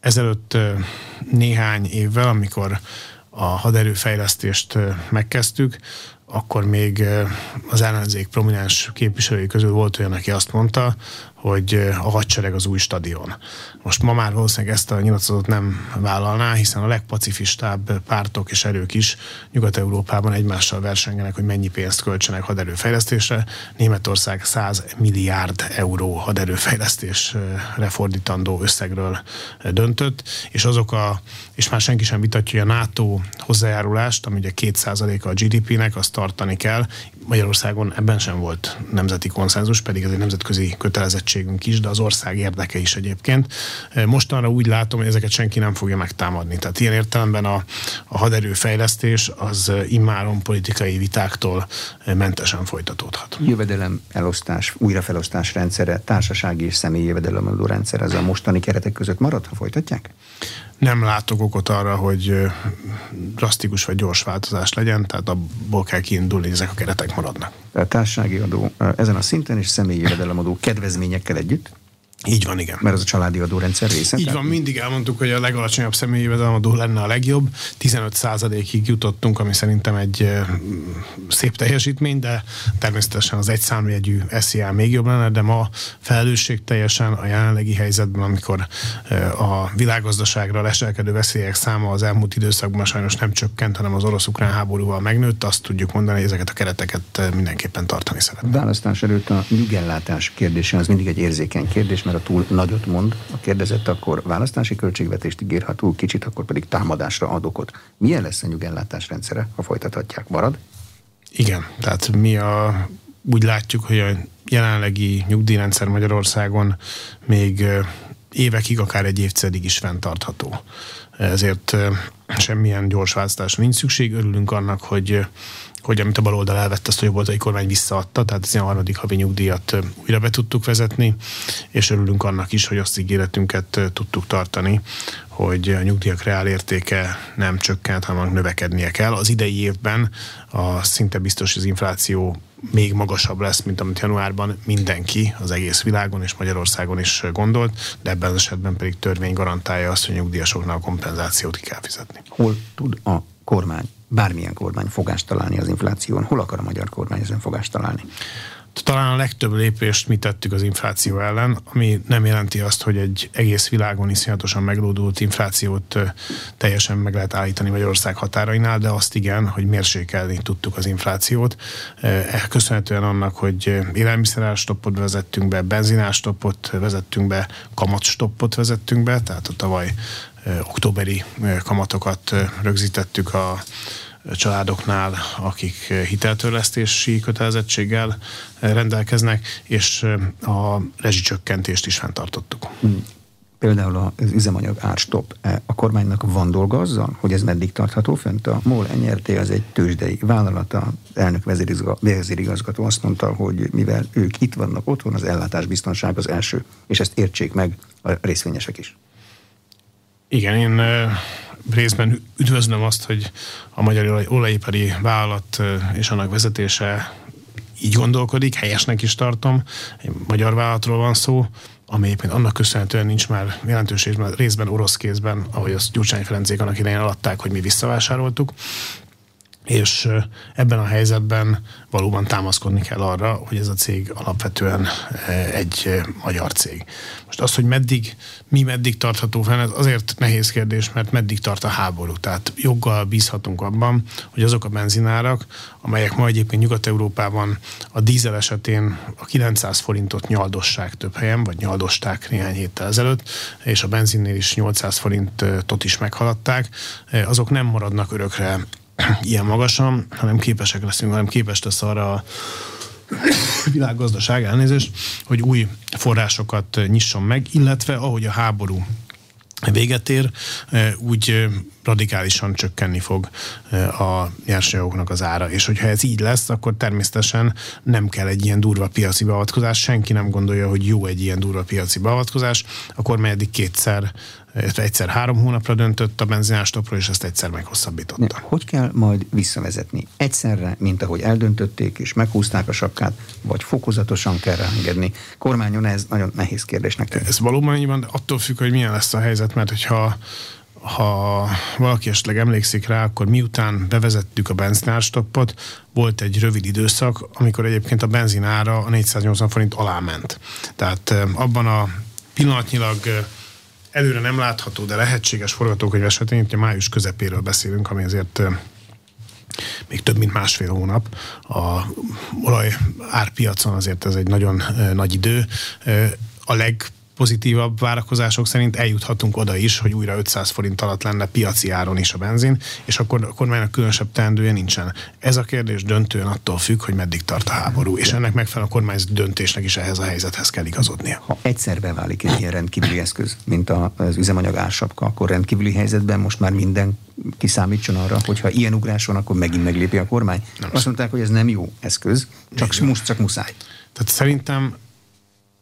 ezelőtt néhány évvel, amikor a haderőfejlesztést megkezdtük, akkor még az ellenzék prominens képviselői közül volt olyan, aki azt mondta, hogy a hadsereg az új stadion. Most ma már valószínűleg ezt a nyilatkozatot nem vállalná, hiszen a legpacifistább pártok és erők is Nyugat-Európában egymással versengenek, hogy mennyi pénzt költsenek haderőfejlesztésre. Németország 100 milliárd euró haderőfejlesztésre fordítandó összegről döntött, és azok a, és már senki sem vitatja, hogy a NATO hozzájárulást, ami ugye 2%-a a GDP-nek, azt tartani kell. Magyarországon ebben sem volt nemzeti konszenzus, pedig ez egy nemzetközi kötelezettségünk is, de az ország érdeke is egyébként. Mostanra úgy látom, hogy ezeket senki nem fogja megtámadni. Tehát ilyen értelemben a, a haderőfejlesztés az immáron politikai vitáktól mentesen folytatódhat. Jövedelem elosztás, újrafelosztás rendszere, társasági és személyi jövedelemadó rendszer, az a mostani keretek között marad, ha folytatják? Nem látok okot arra, hogy drasztikus vagy gyors változás legyen, tehát abból kell kiindulni, hogy ezek a keretek maradnak. A társasági adó ezen a szinten és személyi jövedelemadó kedvezményekkel együtt így van, igen. Mert az a családi adórendszer része. Így van, mindig elmondtuk, hogy a legalacsonyabb személyi jövedelemadó lenne a legjobb. 15%-ig jutottunk, ami szerintem egy szép teljesítmény, de természetesen az egy számjegyű SZIA még jobb lenne, de ma felelősség teljesen a jelenlegi helyzetben, amikor a világgazdaságra leselkedő veszélyek száma az elmúlt időszakban sajnos nem csökkent, hanem az orosz-ukrán háborúval megnőtt, azt tudjuk mondani, hogy ezeket a kereteket mindenképpen tartani szeretnénk. Választás előtt a nyugellátás kérdése az mindig egy érzékeny kérdés, mert ha túl nagyot mond a kérdezett, akkor választási költségvetést ígér, ha túl kicsit, akkor pedig támadásra ad okot. Milyen lesz a nyugellátás rendszere, ha folytathatják? Marad? Igen, tehát mi a, úgy látjuk, hogy a jelenlegi nyugdíjrendszer Magyarországon még évekig, akár egy évtizedig is fenntartható. Ezért semmilyen gyors választásra nincs szükség. Örülünk annak, hogy hogy amit a baloldal elvett, azt a jobboldali kormány visszaadta, tehát ez a harmadik havi nyugdíjat újra be tudtuk vezetni, és örülünk annak is, hogy azt ígéretünket tudtuk tartani, hogy a nyugdíjak reál értéke nem csökkent, hanem növekednie kell. Az idei évben a szinte biztos, az infláció még magasabb lesz, mint amit januárban mindenki az egész világon és Magyarországon is gondolt, de ebben az esetben pedig törvény garantálja azt, hogy nyugdíjasoknál a kompenzációt ki kell fizetni. Hol tud a kormány bármilyen kormány fogást találni az infláción. Hol akar a magyar kormány ezen fogást találni? Talán a legtöbb lépést mi tettük az infláció ellen, ami nem jelenti azt, hogy egy egész világon iszonyatosan meglódult inflációt teljesen meg lehet állítani Magyarország határainál, de azt igen, hogy mérsékelni tudtuk az inflációt. Eh, köszönhetően annak, hogy élelmiszerárstoppot vezettünk be, benzinárstoppot vezettünk be, kamatstoppot vezettünk be, tehát a tavaly októberi kamatokat rögzítettük a családoknál, akik hiteltörlesztési kötelezettséggel rendelkeznek, és a rezsicsökkentést is fenntartottuk. Hmm. Például az üzemanyag árstop. E, a kormánynak van dolga azzal, hogy ez meddig tartható fönt? A MOL NRT az egy tőzsdei vállalata, elnök vezérigazgató azt mondta, hogy mivel ők itt vannak otthon, az ellátásbiztonság az első, és ezt értsék meg a részvényesek is. Igen, én részben üdvözlöm azt, hogy a Magyar Olajipari Vállalat és annak vezetése így gondolkodik, helyesnek is tartom, egy magyar vállalatról van szó, ami egyébként annak köszönhetően nincs már jelentős részben orosz kézben, ahogy azt Gyurcsány Ferencék annak idején alatták, hogy mi visszavásároltuk és ebben a helyzetben valóban támaszkodni kell arra, hogy ez a cég alapvetően egy magyar cég. Most az, hogy meddig, mi meddig tartható fenn, ez azért nehéz kérdés, mert meddig tart a háború. Tehát joggal bízhatunk abban, hogy azok a benzinárak, amelyek ma egyébként Nyugat-Európában a dízel esetén a 900 forintot nyaldossák több helyen, vagy nyaldosták néhány héttel ezelőtt, és a benzinnél is 800 forintot is meghaladták, azok nem maradnak örökre ilyen magasan, hanem képesek leszünk, hanem képes lesz arra a világgazdaság elnézést, hogy új forrásokat nyisson meg, illetve ahogy a háború véget ér, úgy radikálisan csökkenni fog a nyersanyagoknak az ára. És hogyha ez így lesz, akkor természetesen nem kell egy ilyen durva piaci beavatkozás. Senki nem gondolja, hogy jó egy ilyen durva piaci beavatkozás. A kormány eddig kétszer egyszer három hónapra döntött a benzinástopról, és ezt egyszer meghosszabbította. Hogy kell majd visszavezetni? Egyszerre, mint ahogy eldöntötték, és meghúzták a sapkát, vagy fokozatosan kell ráengedni? Kormányon ez nagyon nehéz kérdésnek tűnik. Ez valóban így van, attól függ, hogy milyen lesz a helyzet, mert hogyha ha valaki esetleg emlékszik rá, akkor miután bevezettük a benzinárstoppot, volt egy rövid időszak, amikor egyébként a benzin ára a 480 forint alá ment. Tehát abban a pillanatnyilag előre nem látható, de lehetséges forgatókönyv esetén, hogy május közepéről beszélünk, ami azért még több mint másfél hónap. A olaj árpiacon azért ez egy nagyon nagy idő. A leg pozitívabb várakozások szerint eljuthatunk oda is, hogy újra 500 forint alatt lenne piaci áron is a benzin, és akkor a kormánynak különösebb teendője nincsen. Ez a kérdés döntően attól függ, hogy meddig tart a háború, és ennek megfelelően a kormány döntésnek is ehhez a helyzethez kell igazodnia. Ha egyszer beválik egy ilyen rendkívüli eszköz, mint az üzemanyag ársapka, akkor rendkívüli helyzetben most már minden kiszámítson arra, hogy ha ilyen ugrás van, akkor megint meglépi a kormány. Nem Azt mondták, hogy ez nem jó eszköz, csak, mus, csak muszáj. Tehát szerintem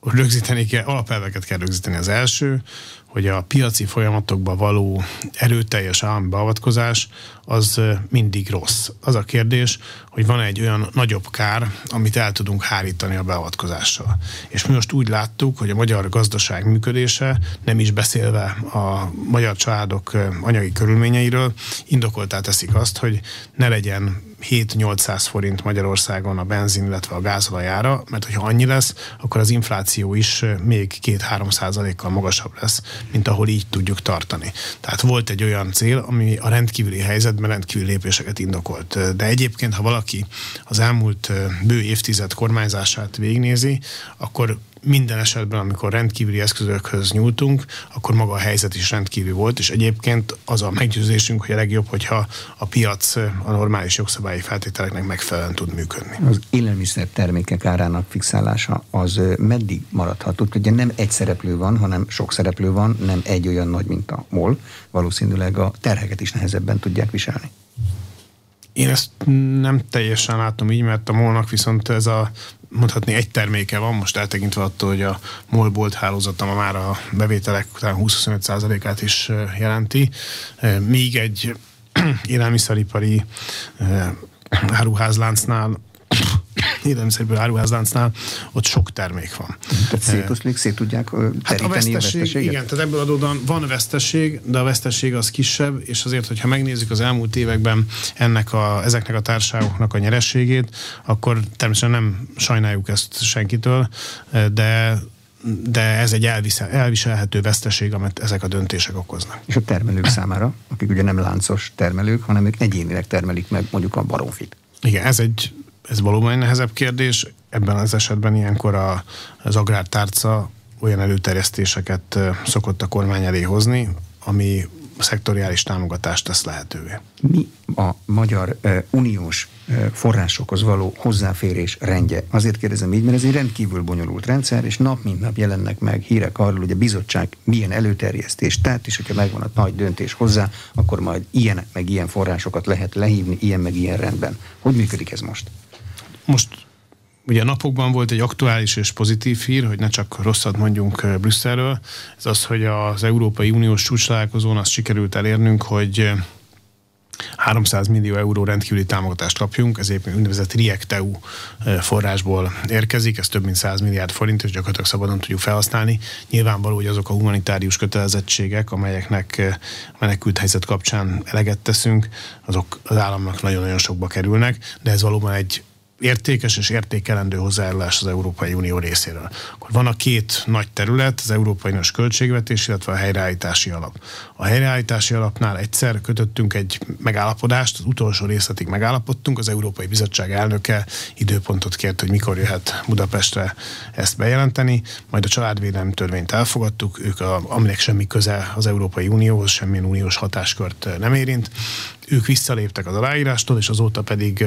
rögzíteni kell, alapelveket kell rögzíteni. Az első, hogy a piaci folyamatokba való erőteljes állami beavatkozás az mindig rossz. Az a kérdés, hogy van egy olyan nagyobb kár, amit el tudunk hárítani a beavatkozással. És mi most úgy láttuk, hogy a magyar gazdaság működése, nem is beszélve a magyar családok anyagi körülményeiről, indokoltá teszik azt, hogy ne legyen 7-800 forint Magyarországon a benzin, illetve a gázolajára, mert hogyha annyi lesz, akkor az infláció is még 2-3 százalékkal magasabb lesz, mint ahol így tudjuk tartani. Tehát volt egy olyan cél, ami a rendkívüli helyzetben rendkívüli lépéseket indokolt. De egyébként, ha valaki az elmúlt bő évtized kormányzását végnézi, akkor minden esetben, amikor rendkívüli eszközökhöz nyúltunk, akkor maga a helyzet is rendkívül volt, és egyébként az a meggyőzésünk, hogy a legjobb, hogyha a piac a normális jogszabályi feltételeknek megfelelően tud működni. Az élelmiszer termékek árának fixálása az meddig maradhat? Ugye nem egy szereplő van, hanem sok szereplő van, nem egy olyan nagy, mint a MOL. Valószínűleg a terheket is nehezebben tudják viselni. Én ezt nem teljesen látom így, mert a molnak viszont ez a mondhatni egy terméke van, most eltekintve attól, hogy a MOL bolt hálózata már a bevételek után 20-25%-át is jelenti, míg egy élelmiszeripari áruházláncnál élelmiszerből áruházláncnál, ott sok termék van. Tehát szétoszlik, szét tudják hát a, veszteség, a veszteséget? Igen, tehát ebből adódóan van veszteség, de a veszteség az kisebb, és azért, hogyha megnézzük az elmúlt években ennek a, ezeknek a társaságoknak a nyerességét, akkor természetesen nem sajnáljuk ezt senkitől, de de ez egy elvisel, elviselhető veszteség, amit ezek a döntések okoznak. És a termelők számára, akik ugye nem láncos termelők, hanem ők egyénileg termelik meg mondjuk a baromfit. Igen, ez egy ez valóban egy nehezebb kérdés. Ebben az esetben ilyenkor a, az agrártárca olyan előterjesztéseket szokott a kormány elé hozni, ami szektoriális támogatást tesz lehetővé. Mi a magyar uh, uniós uh, forrásokhoz való hozzáférés rendje? Azért kérdezem így, mert ez egy rendkívül bonyolult rendszer, és nap mint nap jelennek meg hírek arról, hogy a bizottság milyen előterjesztést tett, és hogyha megvan a nagy döntés hozzá, akkor majd ilyen meg ilyen forrásokat lehet lehívni, ilyen meg ilyen rendben. Hogy működik ez most? Most Ugye napokban volt egy aktuális és pozitív hír, hogy ne csak rosszat mondjunk Brüsszelről. Ez az, hogy az Európai Uniós csúcsalálkozón azt sikerült elérnünk, hogy 300 millió euró rendkívüli támogatást kapjunk, ez éppen úgynevezett RIECT-EU forrásból érkezik, ez több mint 100 milliárd forint, és gyakorlatilag szabadon tudjuk felhasználni. Nyilvánvaló, hogy azok a humanitárius kötelezettségek, amelyeknek menekült helyzet kapcsán eleget teszünk, azok az államnak nagyon-nagyon sokba kerülnek, de ez valóban egy értékes és értékelendő hozzájárulás az Európai Unió részéről. Akkor van a két nagy terület, az Európai Uniós költségvetés, illetve a helyreállítási alap. A helyreállítási alapnál egyszer kötöttünk egy megállapodást, az utolsó részletig megállapodtunk, az Európai Bizottság elnöke időpontot kért, hogy mikor jöhet Budapestre ezt bejelenteni, majd a családvédelmi törvényt elfogadtuk, ők a, aminek semmi köze az Európai Unióhoz, semmilyen uniós hatáskört nem érint, ők visszaléptek az aláírástól, és azóta pedig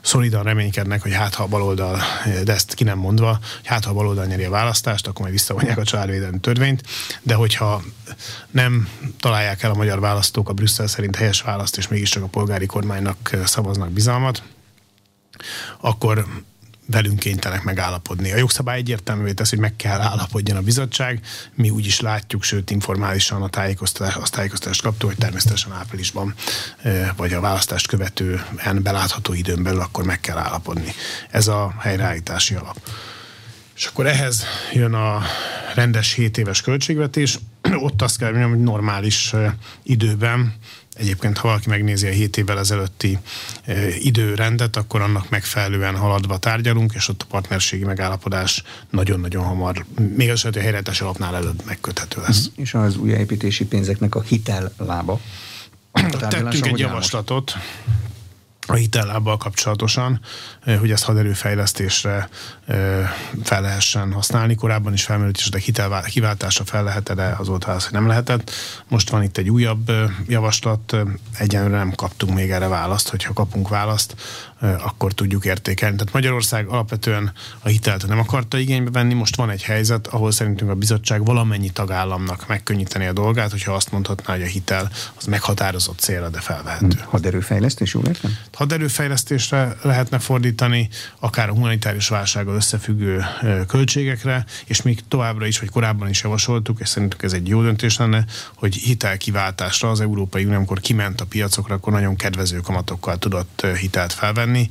szolidan reménykednek, hogy hát ha a baloldal, de ezt ki nem mondva, hogy hát ha a baloldal nyeri a választást, akkor majd visszavonják a családvédelmi törvényt, de hogyha nem találják el a magyar választók a Brüsszel szerint helyes választ, és mégiscsak a polgári kormánynak szavaznak bizalmat, akkor velünk kénytelenek megállapodni. A jogszabály egyértelművé tesz, hogy meg kell állapodjon a bizottság. Mi úgy is látjuk, sőt informálisan a tájékoztatást, azt tájékoztatást kaptuk, hogy természetesen áprilisban vagy a választást követően belátható időn belül akkor meg kell állapodni. Ez a helyreállítási alap. És akkor ehhez jön a rendes 7 éves költségvetés. Ott azt kell mondjam, hogy normális időben Egyébként, ha valaki megnézi a 7 évvel ezelőtti időrendet, akkor annak megfelelően haladva tárgyalunk, és ott a partnerségi megállapodás nagyon-nagyon hamar, még az, hogy a helyreállítás alapnál előbb megköthető lesz. És az újjáépítési pénzeknek a hitel lába. Tettünk egy javaslatot, a hitellábbal kapcsolatosan, hogy ezt haderőfejlesztésre fel lehessen használni. Korábban is felmerült, és a hitel kiváltásra fel lehet de az volt hogy nem lehetett. Most van itt egy újabb javaslat, egyenlőre nem kaptunk még erre választ, hogyha kapunk választ, akkor tudjuk értékelni. Tehát Magyarország alapvetően a hitelt nem akarta igénybe venni, most van egy helyzet, ahol szerintünk a bizottság valamennyi tagállamnak megkönnyíteni a dolgát, hogyha azt mondhatná, hogy a hitel az meghatározott célra, de felvehető. Haderőfejlesztés, jól értem? Haderőfejlesztésre lehetne fordítani, akár a humanitárius válsággal összefüggő költségekre, és még továbbra is, vagy korábban is javasoltuk, és szerintük ez egy jó döntés lenne, hogy hitelkiváltásra az Európai Unió, amikor kiment a piacokra, akkor nagyon kedvező kamatokkal tudott hitelt felvenni tenni,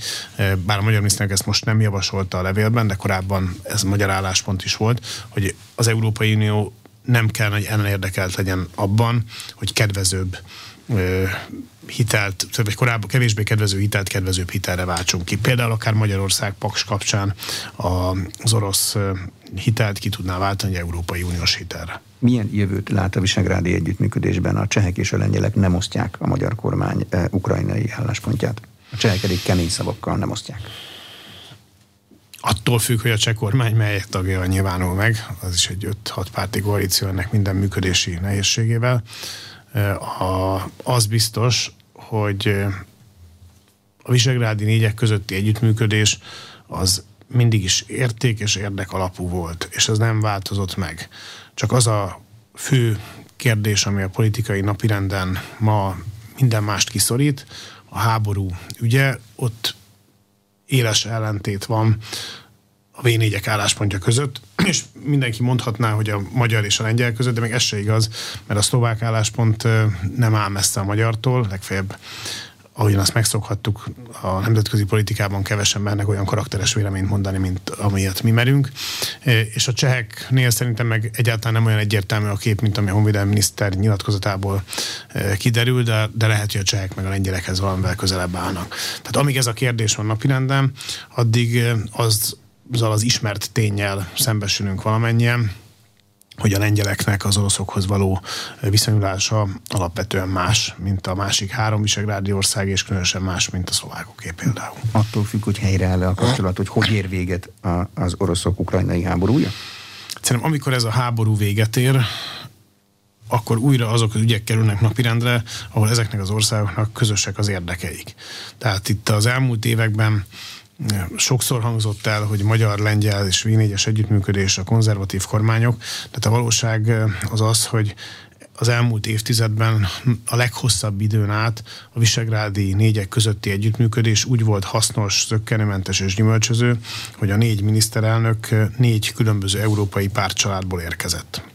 bár a magyar miniszternek ezt most nem javasolta a levélben, de korábban ez magyar álláspont is volt, hogy az Európai Unió nem kell, hogy ellen érdekelt legyen abban, hogy kedvezőbb hitelt, vagy korábban kevésbé kedvező hitelt kedvezőbb hitelre váltsunk ki. Például akár Magyarország Paks kapcsán az orosz hitelt ki tudná váltani egy Európai Uniós hitelre. Milyen jövőt lát a visegrádi együttműködésben? A csehek és a lengyelek nem osztják a magyar kormány ukrajnai álláspontját. A csehek eddig kemény szavakkal nem osztják. Attól függ, hogy a cseh kormány melyek tagja nyilvánul meg, az is egy 5-6 párti koalíció ennek minden működési nehézségével. A, az biztos, hogy a visegrádi négyek közötti együttműködés az mindig is érték és érdek alapú volt, és ez nem változott meg. Csak az a fő kérdés, ami a politikai napirenden ma minden mást kiszorít, a háború. Ügye, ott éles ellentét van a v álláspontja között, és mindenki mondhatná, hogy a magyar és a lengyel között, de még ez se igaz, mert a szlovák álláspont nem áll messze a magyartól, legfeljebb ahogyan azt megszokhattuk, a nemzetközi politikában kevesen mernek olyan karakteres véleményt mondani, mint amilyet mi merünk. E, és a cseheknél szerintem meg egyáltalán nem olyan egyértelmű a kép, mint ami a honvédelmi miniszter nyilatkozatából e, kiderül, de, de lehet, hogy a csehek meg a lengyelekhez valamivel közelebb állnak. Tehát amíg ez a kérdés van napirenden, addig e, az, az ismert tényel szembesülünk valamennyien, hogy a lengyeleknek az oroszokhoz való viszonyulása alapvetően más, mint a másik három visegrádi ország, és különösen más, mint a szlovákoké például. Attól függ, hogy helyreáll a kapcsolat, hogy hogy ér véget az oroszok ukrajnai háborúja? Szerintem amikor ez a háború véget ér, akkor újra azok az ügyek kerülnek napirendre, ahol ezeknek az országoknak közösek az érdekeik. Tehát itt az elmúlt években sokszor hangzott el, hogy magyar, lengyel és v együttműködés a konzervatív kormányok, de a valóság az az, hogy az elmúlt évtizedben a leghosszabb időn át a visegrádi négyek közötti együttműködés úgy volt hasznos, zöggenőmentes és gyümölcsöző, hogy a négy miniszterelnök négy különböző európai pártcsaládból érkezett.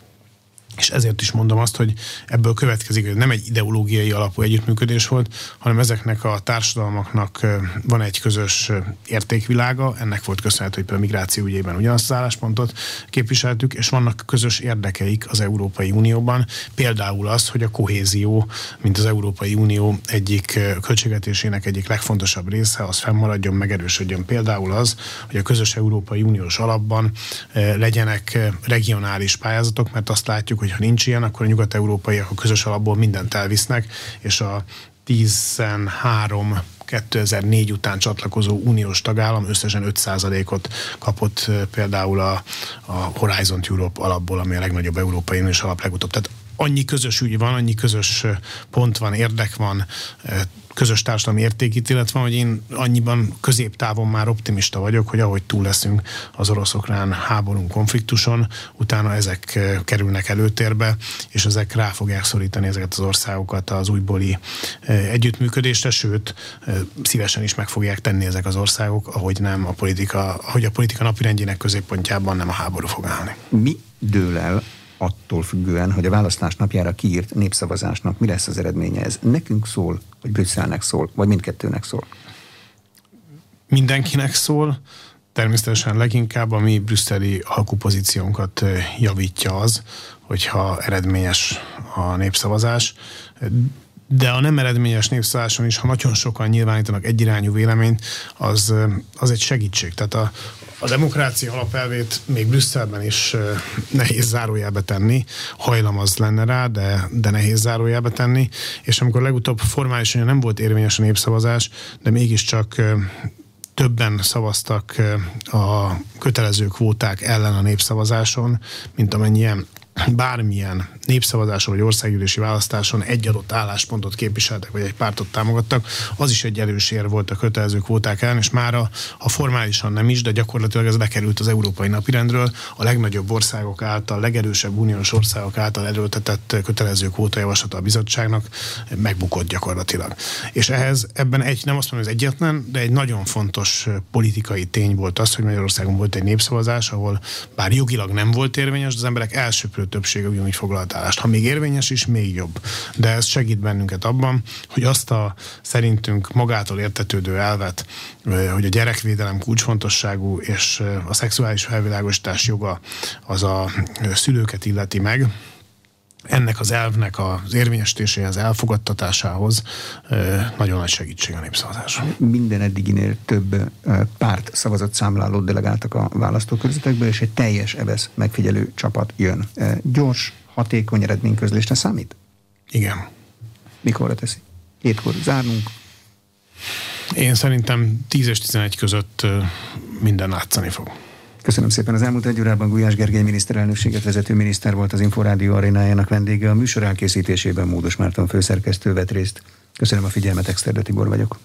És ezért is mondom azt, hogy ebből következik, hogy nem egy ideológiai alapú együttműködés volt, hanem ezeknek a társadalmaknak van egy közös értékvilága, ennek volt köszönhető, hogy például migráció ügyében ugyanazt az álláspontot képviseltük, és vannak közös érdekeik az Európai Unióban, például az, hogy a kohézió, mint az Európai Unió egyik költségvetésének egyik legfontosabb része, az fennmaradjon, megerősödjön. Például az, hogy a közös Európai Uniós alapban legyenek regionális pályázatok, mert azt látjuk, hogy ha nincs ilyen, akkor a nyugat-európaiak a közös alapból mindent elvisznek, és a 13 2004 után csatlakozó uniós tagállam összesen 5%-ot kapott például a, a Horizon Europe alapból, ami a legnagyobb európai uniós alap legutóbb. Tehát annyi közös ügy van, annyi közös pont van, érdek van, közös társadalmi értékítélet van, hogy én annyiban középtávon már optimista vagyok, hogy ahogy túl leszünk az orosz-ukrán háborún konfliktuson, utána ezek kerülnek előtérbe, és ezek rá fogják szorítani ezeket az országokat az újbóli együttműködésre, sőt, szívesen is meg fogják tenni ezek az országok, ahogy nem a politika, ahogy a politika napirendjének középpontjában nem a háború fog állni. Mi dől el attól függően, hogy a választás napjára kiírt népszavazásnak mi lesz az eredménye. Ez nekünk szól, vagy Brüsszelnek szól, vagy mindkettőnek szól? Mindenkinek szól. Természetesen leginkább a mi brüsszeli alkupozíciónkat javítja az, hogyha eredményes a népszavazás de a nem eredményes népszálláson is, ha nagyon sokan nyilvánítanak egyirányú véleményt, az, az egy segítség. Tehát a, a demokrácia alapelvét még Brüsszelben is nehéz zárójelbe tenni, hajlam az lenne rá, de, de nehéz zárójelbe tenni, és amikor legutóbb formálisan nem volt érvényes a népszavazás, de mégiscsak többen szavaztak a kötelező kvóták ellen a népszavazáson, mint amennyien bármilyen népszavazáson vagy országgyűlési választáson egy adott álláspontot képviseltek, vagy egy pártot támogattak, az is egy erős ér volt a kötelező kvóták ellen, és már ha formálisan nem is, de gyakorlatilag ez bekerült az európai napirendről, a legnagyobb országok által, legerősebb uniós országok által erőltetett kötelező kvóta javaslata a bizottságnak megbukott gyakorlatilag. És ehhez ebben egy, nem azt mondom, hogy ez egyetlen, de egy nagyon fontos politikai tény volt az, hogy Magyarországon volt egy népszavazás, ahol bár jogilag nem volt érvényes, az emberek elsőprő többsége ugyanúgy foglalt állást. Ha még érvényes is, még jobb. De ez segít bennünket abban, hogy azt a szerintünk magától értetődő elvet, hogy a gyerekvédelem kulcsfontosságú, és a szexuális felvilágosítás joga az a szülőket illeti meg, ennek az elvnek az érvényesítéséhez, elfogadtatásához nagyon nagy segítség a népszavazás. Minden eddiginél több párt szavazott számlálót delegáltak a választókörzetekbe, és egy teljes EVESZ megfigyelő csapat jön. Gyors, hatékony eredményközlésre számít? Igen. Mikorra teszi? Hétkor zárnunk? Én szerintem 10 és 11 között minden látszani fog. Köszönöm szépen. Az elmúlt egy órában Gulyás Gergely miniszterelnökséget vezető miniszter volt az Inforádió arénájának vendége. A műsor elkészítésében Módos Márton főszerkesztő vett részt. Köszönöm a figyelmet, Exterde Tibor vagyok.